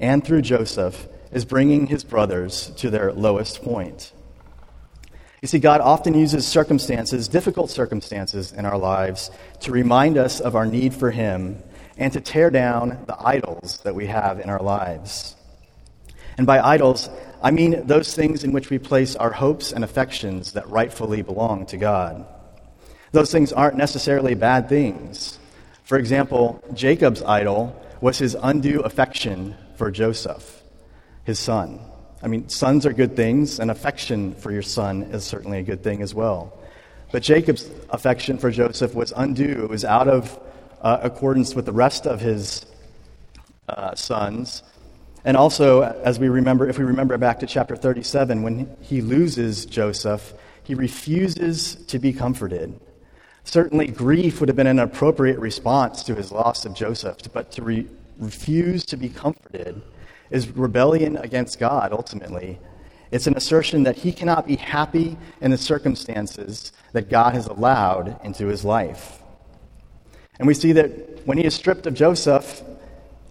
and through Joseph, is bringing his brothers to their lowest point. You see, God often uses circumstances, difficult circumstances in our lives, to remind us of our need for Him and to tear down the idols that we have in our lives. And by idols, I mean those things in which we place our hopes and affections that rightfully belong to God. Those things aren't necessarily bad things. For example, Jacob's idol was his undue affection for Joseph, his son. I mean, sons are good things, and affection for your son is certainly a good thing as well. But Jacob's affection for Joseph was undue. It was out of uh, accordance with the rest of his uh, sons. And also, as we remember, if we remember back to chapter 37, when he loses Joseph, he refuses to be comforted. Certainly, grief would have been an appropriate response to his loss of Joseph, but to re- refuse to be comforted is rebellion against God, ultimately. It's an assertion that he cannot be happy in the circumstances that God has allowed into his life. And we see that when he is stripped of Joseph,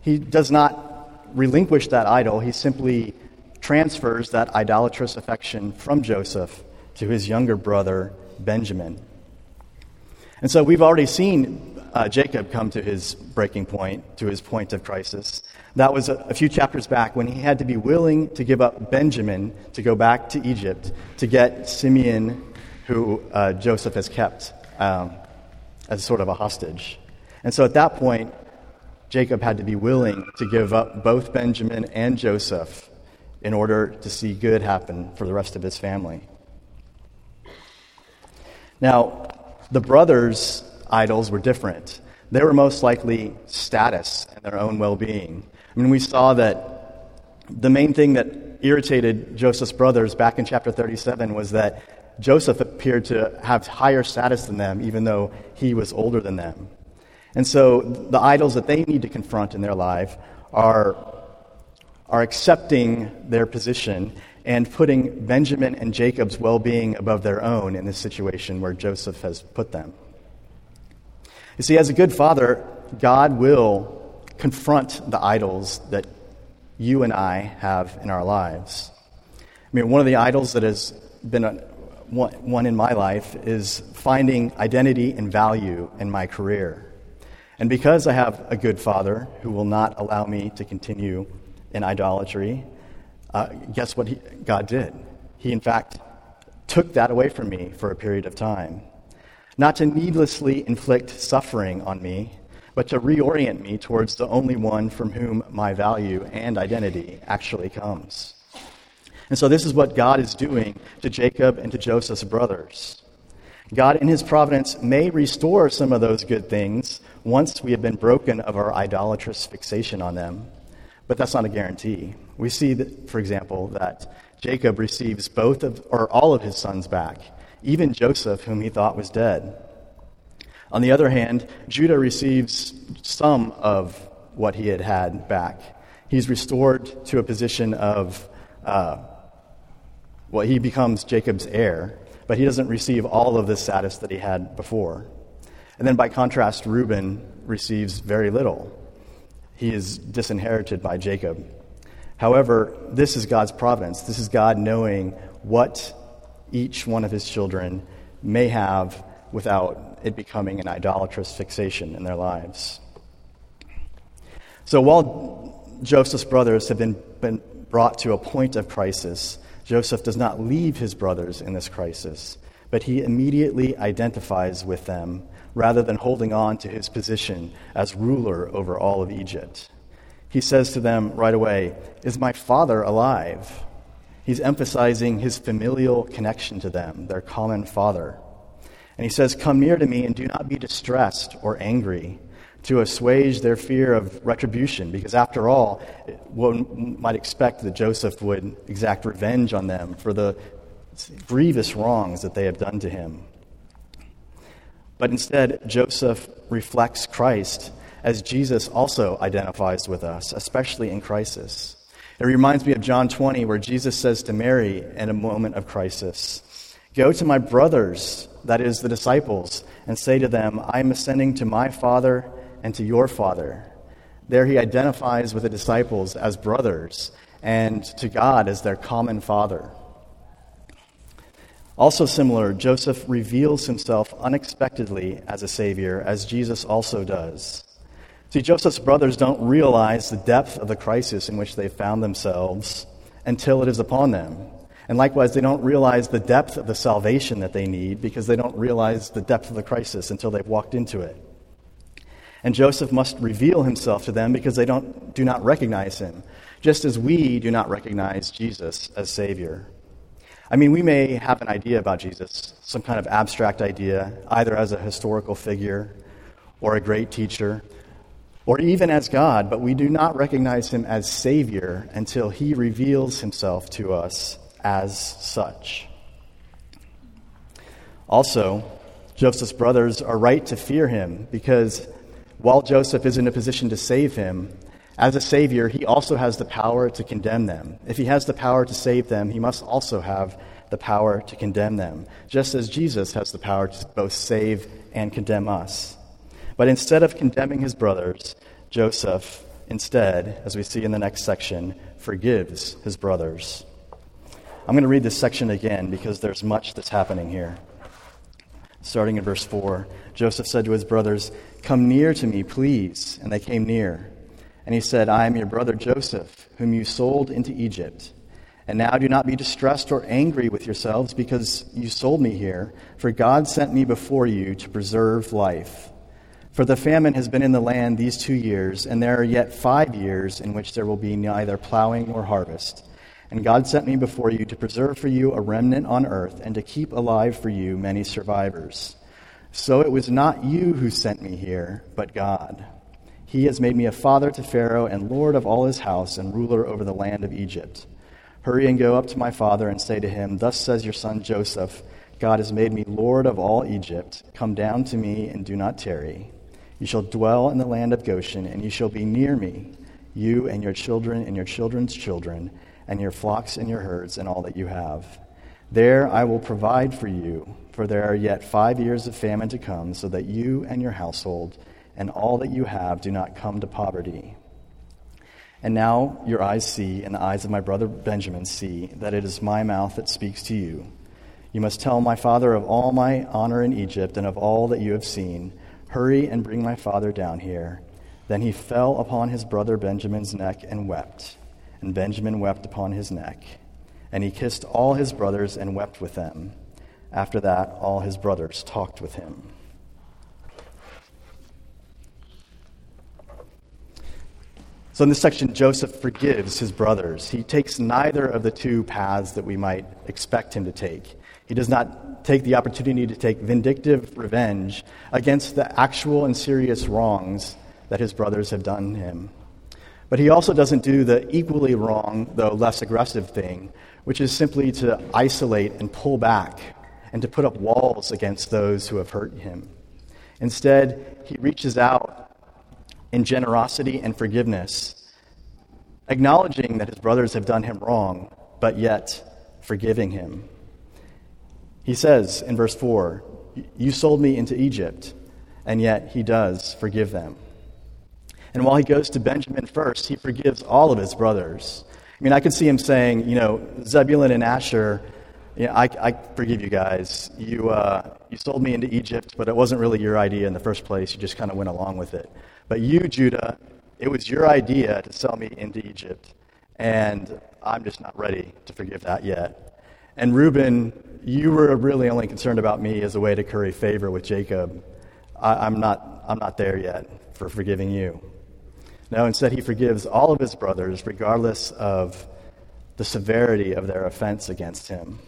he does not relinquish that idol. He simply transfers that idolatrous affection from Joseph to his younger brother, Benjamin. And so we've already seen uh, Jacob come to his breaking point, to his point of crisis. That was a, a, few chapters back when he had to be willing to give up Benjamin to go back to Egypt to get Simeon, who uh, Joseph has kept um, as sort of a hostage. And so at that point, Jacob had to be willing to give up both Benjamin and Joseph in order to see good happen for the rest of his family. Now, the brothers' idols were different. They were most likely status and their own well being. I mean, we saw that the main thing that irritated Joseph's brothers back in chapter 37 was that Joseph appeared to have higher status than them, even though he was older than them. And so the idols that they need to confront in their life are, are accepting their position and putting Benjamin and Jacob's well being above their own in this situation where Joseph has put them. You see, as a good father, God will confront the idols that you and I have in our lives. I mean, one of the idols that has been a, one, in my life is finding identity and value in my career. And because I have a good father who will not allow me to continue in idolatry, uh, guess what he, God did? He, in fact, took that away from me for a period of time. Not to needlessly inflict suffering on me, but to reorient me towards the only one from whom my value and identity actually comes. And so, this is what God is doing to Jacob and to Joseph's brothers. God, in his providence, may restore some of those good things once we have been broken of our idolatrous fixation on them. But that's not a guarantee. We see that, for example, that Jacob receives both of, or all of his sons back, even Joseph, whom he thought was dead. On the other hand, Judah receives some of what he had had back. He's restored to a position of, uh, well, he becomes Jacob's heir, but he doesn't receive all of the status that he had before. And then by contrast, Reuben receives very little. He is disinherited by Jacob. However, this is God's providence. This is God knowing what each one of his children may have without it becoming an idolatrous fixation in their lives. So while Joseph's brothers have been, been brought to a point of crisis, Joseph does not leave his brothers in this crisis, but he immediately identifies with them rather than holding on to his position as ruler over all of Egypt. He says to them right away, Is my father alive? He's emphasizing his familial connection to them, their common father. And he says, Come near to me and do not be distressed or angry to assuage their fear of retribution, because after all, one might expect that Joseph would exact revenge on them for the grievous wrongs that they have done to him. But instead, Joseph reflects Christ as Jesus also identifies with us, especially in crisis. It reminds me of John 20, where Jesus says to Mary in a moment of crisis, Go to my brothers that is, the disciples, and say to them, I am ascending to my Father and to your Father, There he identifies with the disciples as brothers and to God as their common father. Also similar, Joseph reveals himself unexpectedly as a Savior, as Jesus also does. See, Joseph's brothers don't realize the depth of the crisis in which they found themselves until it is upon them. And likewise, they don't realize the depth of the salvation that they need because they don't realize the depth of the crisis until they've walked into it. And Joseph must reveal himself to them because they don't, do not recognize him, just as we do not recognize Jesus as Savior. I mean, we may have an idea about Jesus, some kind of abstract idea, either as a historical figure or a great teacher, or even as God, but we do not recognize him as Savior until he reveals himself to us as such. Also, Joseph's brothers are right to fear him because while Joseph is in a position to save him, as a Savior, he also has the power to condemn them. If he has the power to save them, he must also have the power to condemn them, just as Jesus has the power to both save and condemn us. But instead of condemning his brothers, Joseph, instead, as we see in the next section, forgives his brothers. I'm going to read this section again because there's much that's happening here. Starting in verse 4, Joseph said to his brothers, Come near to me, please. And they came near. And he said, I am your brother Joseph, whom you sold into Egypt. And now do not be distressed or angry with yourselves because you sold me here, for God sent me before you to preserve life. For the famine has been in the land these two years, and there are yet five years in which there will be neither plowing nor harvest. And God sent me before you to preserve for you a remnant on earth, and to keep alive for you many survivors. So it was not you who sent me here, but God. He has made me a father to Pharaoh, and lord of all his house, and ruler over the land of Egypt. Hurry and go up to my father and say to him, Thus says your son Joseph, God has made me Lord of all Egypt. Come down to me and do not tarry. You shall dwell in the land of Goshen, and you shall be near me, you and your children and your children's children, and your flocks and your herds, and all that you have. There I will provide for you, for there are yet five years of famine to come, so that you and your household and all that you have do not come to poverty. And now your eyes see, and the eyes of my brother Benjamin see, that it is my mouth that speaks to you. You must tell my father of all my honor in Egypt and of all that you have seen. Hurry and bring my father down here. Then he fell upon his brother Benjamin's neck and wept. And Benjamin wept upon his neck. And he kissed all his brothers and wept with them. After that, all his brothers talked with him. So, in this section, Joseph forgives his brothers. He takes neither of the two paths that we might expect him to take. He does not take the opportunity to take vindictive revenge against the actual and serious wrongs that his brothers have done him. But he also doesn't do the equally wrong, though less aggressive thing, which is simply to isolate and pull back and to put up walls against those who have hurt him. Instead, he reaches out in generosity and forgiveness, acknowledging that his brothers have done him wrong, but yet forgiving him. He says in verse 4, You sold me into Egypt, and yet he does forgive them. And while he goes to Benjamin first, he forgives all of his brothers. I mean, I could see him saying, you know, Zebulun and Asher, yeah, I, I forgive you guys. You, uh, you sold me into Egypt, but it wasn't really your idea in the first place. You just kind of went along with it. But you, Judah, it was your idea to sell me into Egypt, and I'm just not ready to forgive that yet. And Reuben, you were really only concerned about me as a way to curry favor with Jacob. I, I'm, not, I'm not there yet for forgiving you. No, instead, he forgives all of his brothers, regardless of the severity of their offense against him.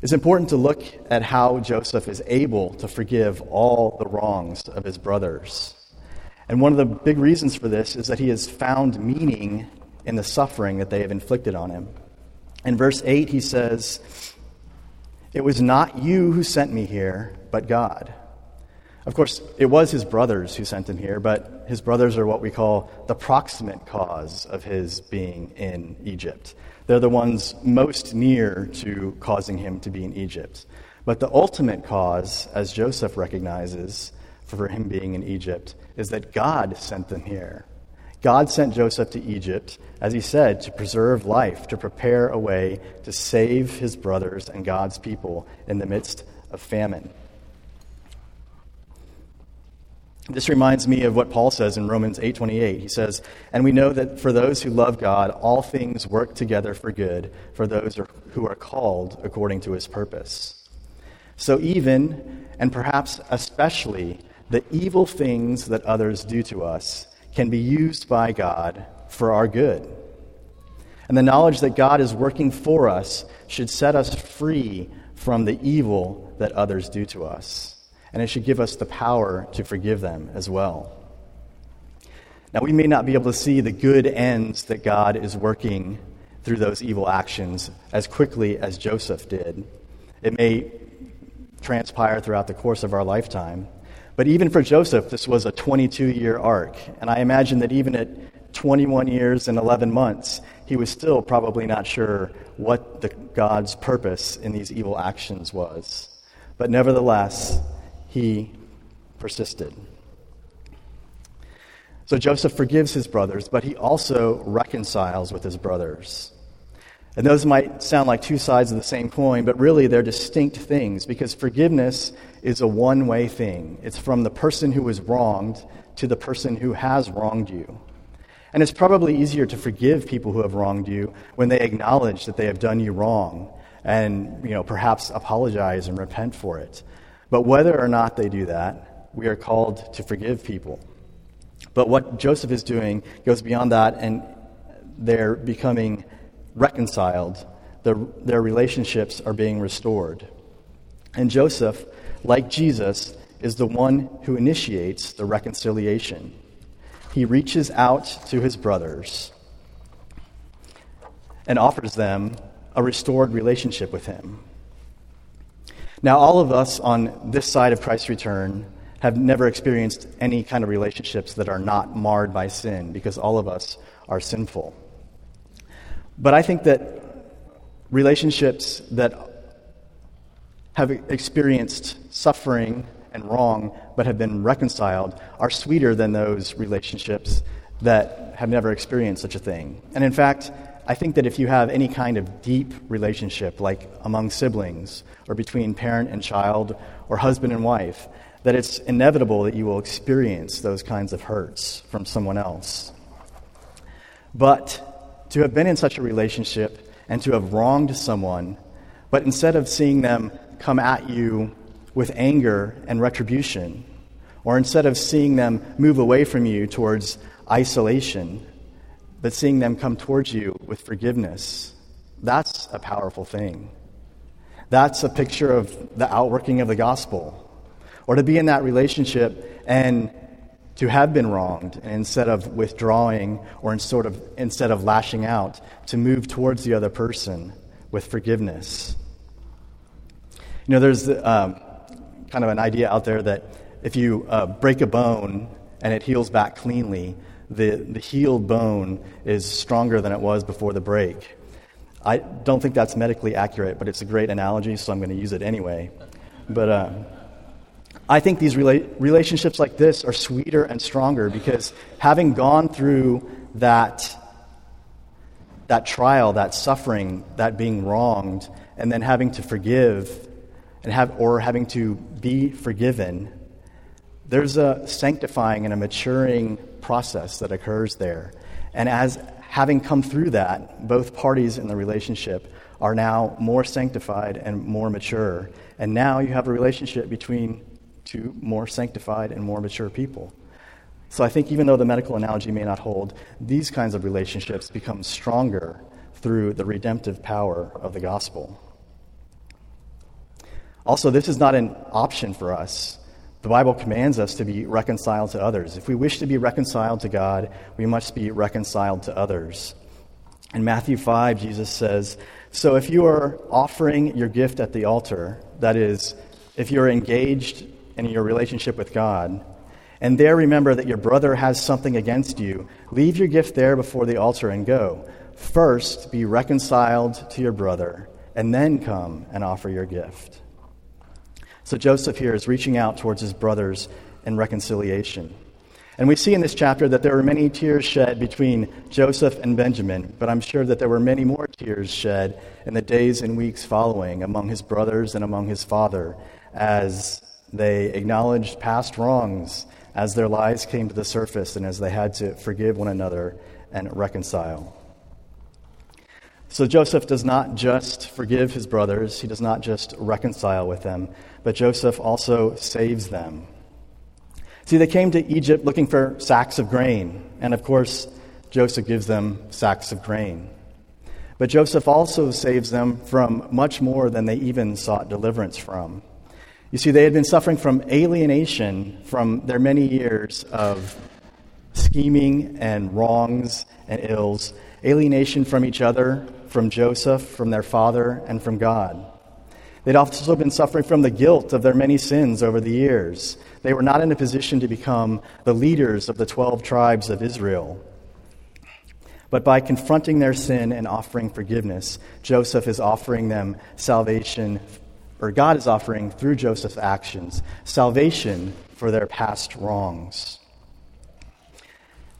It's important to look at how Joseph is able to forgive all the wrongs of his brothers. And one of the big reasons for this is that he has found meaning in the suffering that they have inflicted on him. In verse 8, he says, It was not you who sent me here, but God. Of course, it was his brothers who sent him here, but his brothers are what we call the proximate cause of his being in Egypt. They're the ones most near to causing him to be in Egypt. But the ultimate cause, as Joseph recognizes, for him being in Egypt is that God sent them here. God sent Joseph to Egypt, as he said, to preserve life, to prepare a way to save his brothers and God's people in the midst of famine. This reminds me of what Paul says in Romans 8:28. He says, "And we know that for those who love God, all things work together for good for those who are called according to his purpose." So even and perhaps especially the evil things that others do to us can be used by God for our good. And the knowledge that God is working for us should set us free from the evil that others do to us and it should give us the power to forgive them as well. Now, we may not be able to see the good ends that God is working through those evil actions as quickly as Joseph did. It may transpire throughout the course of our lifetime. But even for Joseph, this was a 22 year arc. And I imagine that even at 21 years and 11 months, he was still probably not sure what the, God's purpose in these evil actions was. But nevertheless, he persisted. So Joseph forgives his brothers, but he also reconciles with his brothers. And those might sound like two sides of the same coin, but really they're distinct things because forgiveness is a one way thing. It's from the person who was wronged to the person who has wronged you. And it's probably easier to forgive people who have wronged you when they acknowledge that they have done you wrong and you know perhaps apologize and repent for it. But whether or not they do that, we are called to forgive people. But what Joseph is doing goes beyond that, and they're becoming reconciled. Their, their relationships are being restored. And Joseph, like Jesus, is the one who initiates the reconciliation. He reaches out to his brothers and offers them a restored relationship with him. Now, all of us on this side of Christ's return have never experienced any kind of relationships that are not marred by sin because all of us are sinful. But I think that relationships that have experienced suffering and wrong but have been reconciled are sweeter than those relationships that have never experienced such a thing. And in fact, I think that if you have any kind of deep relationship, like among siblings, or between parent and child, or husband and wife, that it's inevitable that you will experience those kinds of hurts from someone else. But to have been in such a relationship and to have wronged someone, but instead of seeing them come at you with anger and retribution, or instead of seeing them move away from you towards isolation, but seeing them come towards you with forgiveness, that's a powerful thing. That's a picture of the outworking of the gospel. Or to be in that relationship and to have been wronged, and instead of withdrawing or in sort of, instead of lashing out, to move towards the other person with forgiveness. You know, there's um, kind of an idea out there that if you uh, break a bone and it heals back cleanly, the, the healed bone is stronger than it was before the break. I don't think that's medically accurate, but it's a great analogy, so I'm going to use it anyway. But uh, I think these rela- relationships like this are sweeter and stronger because having gone through that, that trial, that suffering, that being wronged, and then having to forgive and have, or having to be forgiven, there's a sanctifying and a maturing process that occurs there. And as having come through that, both parties in the relationship are now more sanctified and more mature. And now you have a relationship between two more sanctified and more mature people. So I think even though the medical analogy may not hold, these kinds of relationships become stronger through the redemptive power of the gospel. Also, this is not an option for us. The Bible commands us to be reconciled to others. If we wish to be reconciled to God, we must be reconciled to others. In Matthew 5, Jesus says, So if you are offering your gift at the altar, that is, if you're engaged in your relationship with God, and there remember that your brother has something against you, leave your gift there before the altar and go. First, be reconciled to your brother, and then come and offer your gift. So Joseph here is reaching out towards his brothers and reconciliation. And we see in this chapter that there were many tears shed between Joseph and Benjamin, but I'm sure that there were many more tears shed in the days and weeks following among his brothers and among his father as they acknowledged past wrongs, as their lies came to the surface, and as they had to forgive one another and reconcile. So Joseph does not just forgive his brothers, he does not just reconcile with them, but Joseph also saves them. See, they came to Egypt looking for sacks of grain, and of course, Joseph gives them sacks of grain. But Joseph also saves them from much more than they even sought deliverance from. You see, they had been suffering from alienation from their many years of scheming and wrongs and ills, alienation from each other, from Joseph, from their father, and from God. They'd also been suffering from the guilt of their many sins over the years. They were not in a position to become the leaders of the 12 tribes of Israel. But by confronting their sin and offering forgiveness, Joseph is offering them salvation, or God is offering through Joseph's actions, salvation for their past wrongs.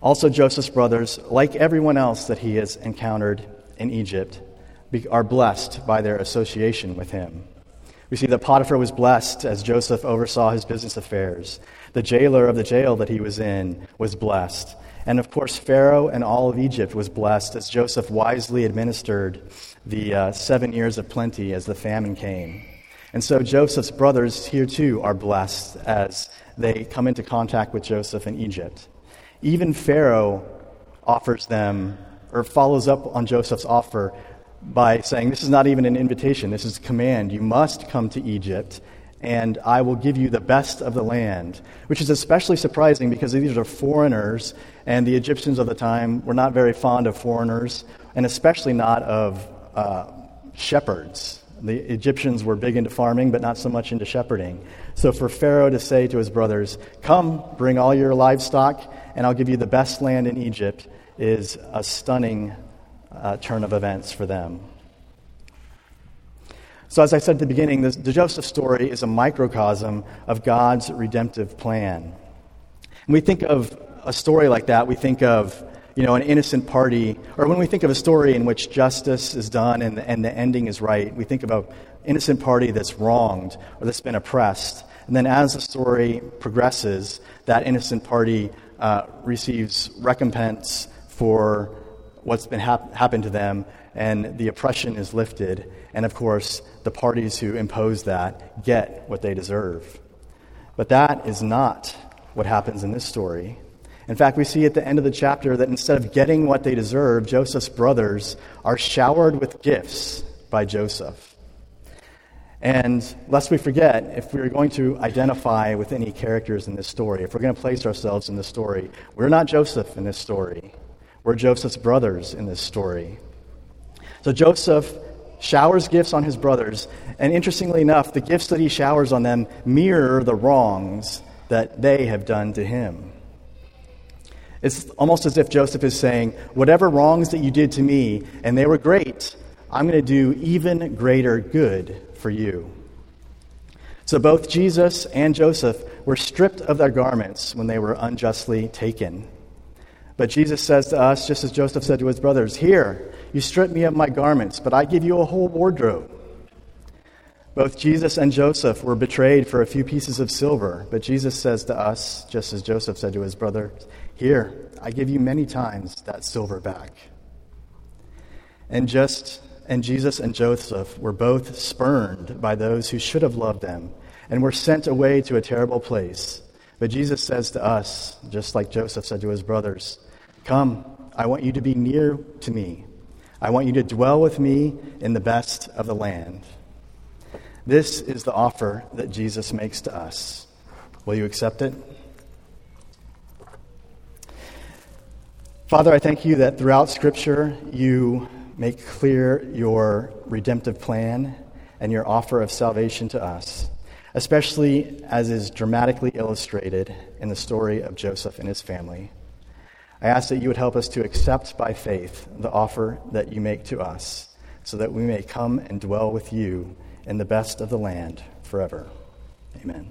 Also, Joseph's brothers, like everyone else that he has encountered in Egypt, are blessed by their association with him. We see that Potiphar was blessed as Joseph oversaw his business affairs. The jailer of the jail that he was in was blessed. And of course, Pharaoh and all of Egypt was blessed as Joseph wisely administered the uh, seven years of plenty as the famine came. And so Joseph's brothers here too are blessed as they come into contact with Joseph in Egypt. Even Pharaoh offers them or follows up on Joseph's offer by saying, This is not even an invitation, this is a command. You must come to Egypt, and I will give you the best of the land. Which is especially surprising because these are foreigners, and the Egyptians of the time were not very fond of foreigners, and especially not of uh, shepherds. The Egyptians were big into farming, but not so much into shepherding. So for Pharaoh to say to his brothers, Come, bring all your livestock, and I'll give you the best land in Egypt, is a stunning uh, turn of events for them. So, as I said at the beginning, this, the Joseph story is a microcosm of God's redemptive plan. When we think of a story like that, we think of you know, an innocent party, or when we think of a story in which justice is done and and the ending is right, we think of an innocent party that's wronged or that's been oppressed. And then as the story progresses, that innocent party uh, receives recompense for what's been hap- happened to them, and the oppression is lifted. And of course, the parties who impose that get what they deserve. But that is not what happens in this story. In fact, we see at the end of the chapter that instead of getting what they deserve, Joseph's brothers are showered with gifts by Joseph. And lest we forget, if we're going to identify with any characters in this story, if we're going to place ourselves in this story, we're not Joseph in this story. We're Joseph's brothers in this story. So Joseph showers gifts on his brothers, and interestingly enough, the gifts that he showers on them mirror the wrongs that they have done to him. It's almost as if Joseph is saying, Whatever wrongs that you did to me, and they were great, I'm going to do even greater good for you. So both Jesus and Joseph were stripped of their garments when they were unjustly taken. But Jesus says to us, just as Joseph said to his brothers, Here, you strip me of my garments, but I give you a whole wardrobe. Both Jesus and Joseph were betrayed for a few pieces of silver, but Jesus says to us, just as Joseph said to his brother, Here, I give you many times that silver back. And just and Jesus and Joseph were both spurned by those who should have loved them and were sent away to a terrible place. But Jesus says to us, just like Joseph said to his brothers, Come, I want you to be near to me. I want you to dwell with me in the best of the land. This is the offer that Jesus makes to us. Will you accept it? Father, I thank you that throughout Scripture you make clear your redemptive plan and your offer of salvation to us, especially as is dramatically illustrated in the story of Joseph and his family. I ask that you would help us to accept by faith the offer that you make to us, so that we may come and dwell with you in the best of the land forever. Amen.